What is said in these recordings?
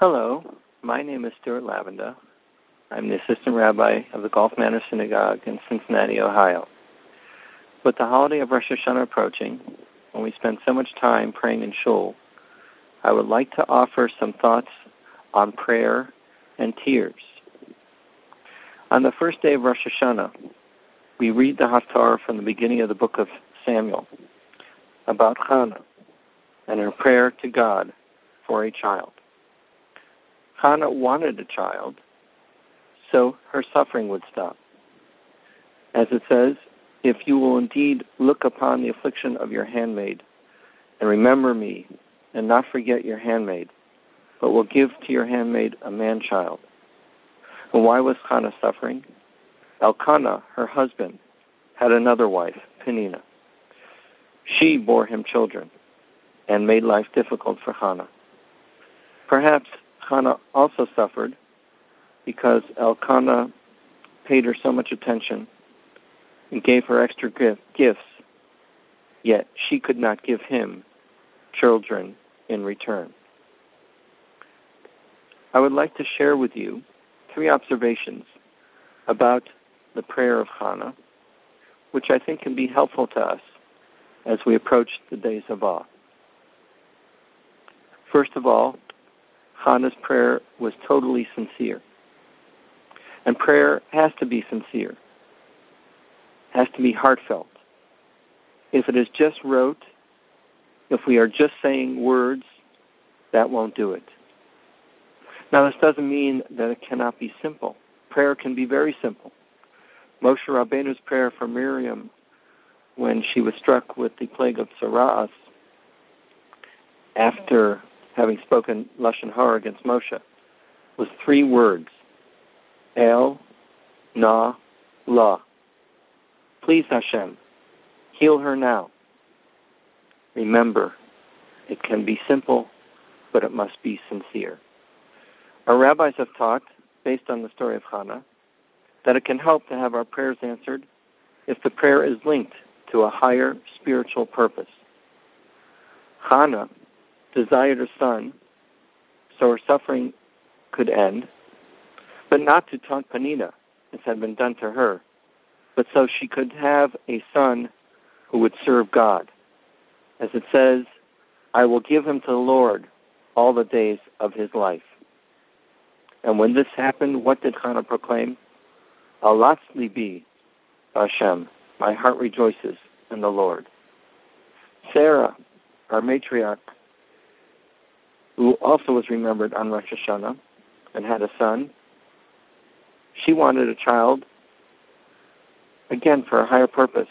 Hello, my name is Stuart Lavenda. I'm the assistant rabbi of the Gulf Manor Synagogue in Cincinnati, Ohio. With the holiday of Rosh Hashanah approaching, and we spend so much time praying in shul, I would like to offer some thoughts on prayer and tears. On the first day of Rosh Hashanah, we read the Haftarah from the beginning of the book of Samuel about Hannah and her prayer to God for a child. Hannah wanted a child, so her suffering would stop. As it says, if you will indeed look upon the affliction of your handmaid, and remember me, and not forget your handmaid, but will give to your handmaid a man child. And why was Hannah suffering? Elkanah, her husband, had another wife, Penina. She bore him children and made life difficult for Hannah. Perhaps Elkanah also suffered because Elkanah paid her so much attention and gave her extra gifts, yet she could not give him children in return. I would like to share with you three observations about the prayer of Hannah, which I think can be helpful to us as we approach the days of awe. First of all, Hannah's prayer was totally sincere. And prayer has to be sincere, has to be heartfelt. If it is just rote, if we are just saying words, that won't do it. Now, this doesn't mean that it cannot be simple. Prayer can be very simple. Moshe Rabbeinu's prayer for Miriam when she was struck with the plague of Tzara'as after having spoken lashon hara against Moshe, was three words: El, Na, La. Please, Hashem, heal her now. Remember, it can be simple, but it must be sincere. Our rabbis have taught, based on the story of Hannah, that it can help to have our prayers answered if the prayer is linked to a higher spiritual purpose. Hannah desired a son so her suffering could end, but not to taunt Penina, as had been done to her, but so she could have a son who would serve God. As it says, I will give him to the Lord all the days of his life. And when this happened, what did Hannah proclaim? Alatz libi, Hashem, my heart rejoices in the Lord. Sarah, our matriarch, who also was remembered on Rosh Hashanah and had a son. She wanted a child, again for a higher purpose,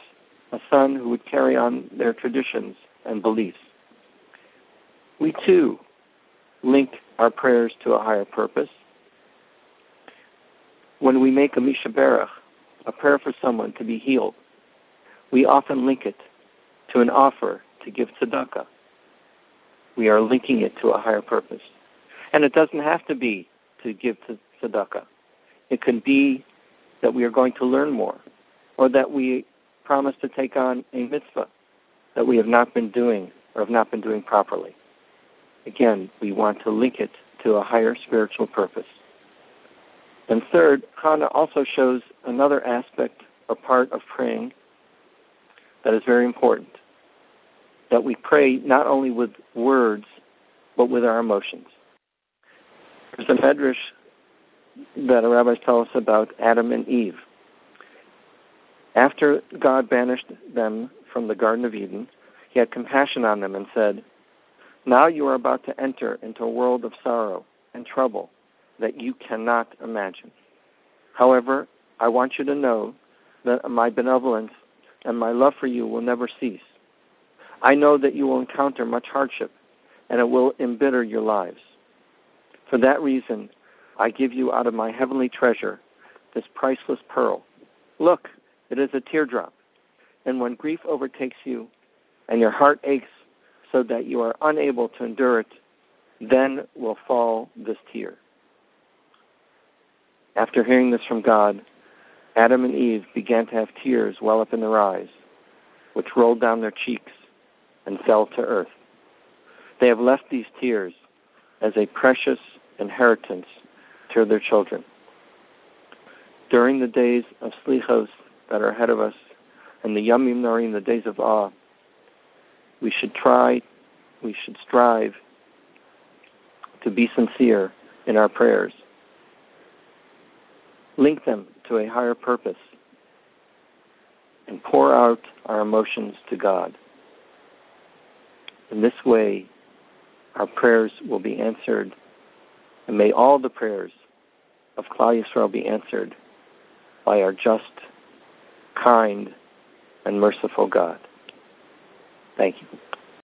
a son who would carry on their traditions and beliefs. We too link our prayers to a higher purpose. When we make a Mi Sheberach, a prayer for someone to be healed, we often link it to an offer to give tzedakah we are linking it to a higher purpose. And it doesn't have to be to give to tzedakah. It can be that we are going to learn more, or that we promise to take on a mitzvah that we have not been doing or have not been doing properly. Again, we want to link it to a higher spiritual purpose. And third, Hannah also shows another aspect or part of praying that is very important that we pray not only with words, but with our emotions. There's a medrash that the rabbis tell us about Adam and Eve. After God banished them from the Garden of Eden, he had compassion on them and said, Now you are about to enter into a world of sorrow and trouble that you cannot imagine. However, I want you to know that my benevolence and my love for you will never cease. I know that you will encounter much hardship, and it will embitter your lives. For that reason, I give you out of my heavenly treasure this priceless pearl. Look, it is a teardrop. And when grief overtakes you and your heart aches so that you are unable to endure it, then will fall this tear. After hearing this from God, Adam and Eve began to have tears well up in their eyes, which rolled down their cheeks and fell to earth. They have left these tears as a precious inheritance to their children. During the days of Slichos that are ahead of us, and the Yamim Noraim, the days of awe, we should try, we should strive to be sincere in our prayers. Link them to a higher purpose and pour out our emotions to God. In this way, our prayers will be answered, and may all the prayers of Klal Yisrael be answered by our just, kind, and merciful God. Thank you.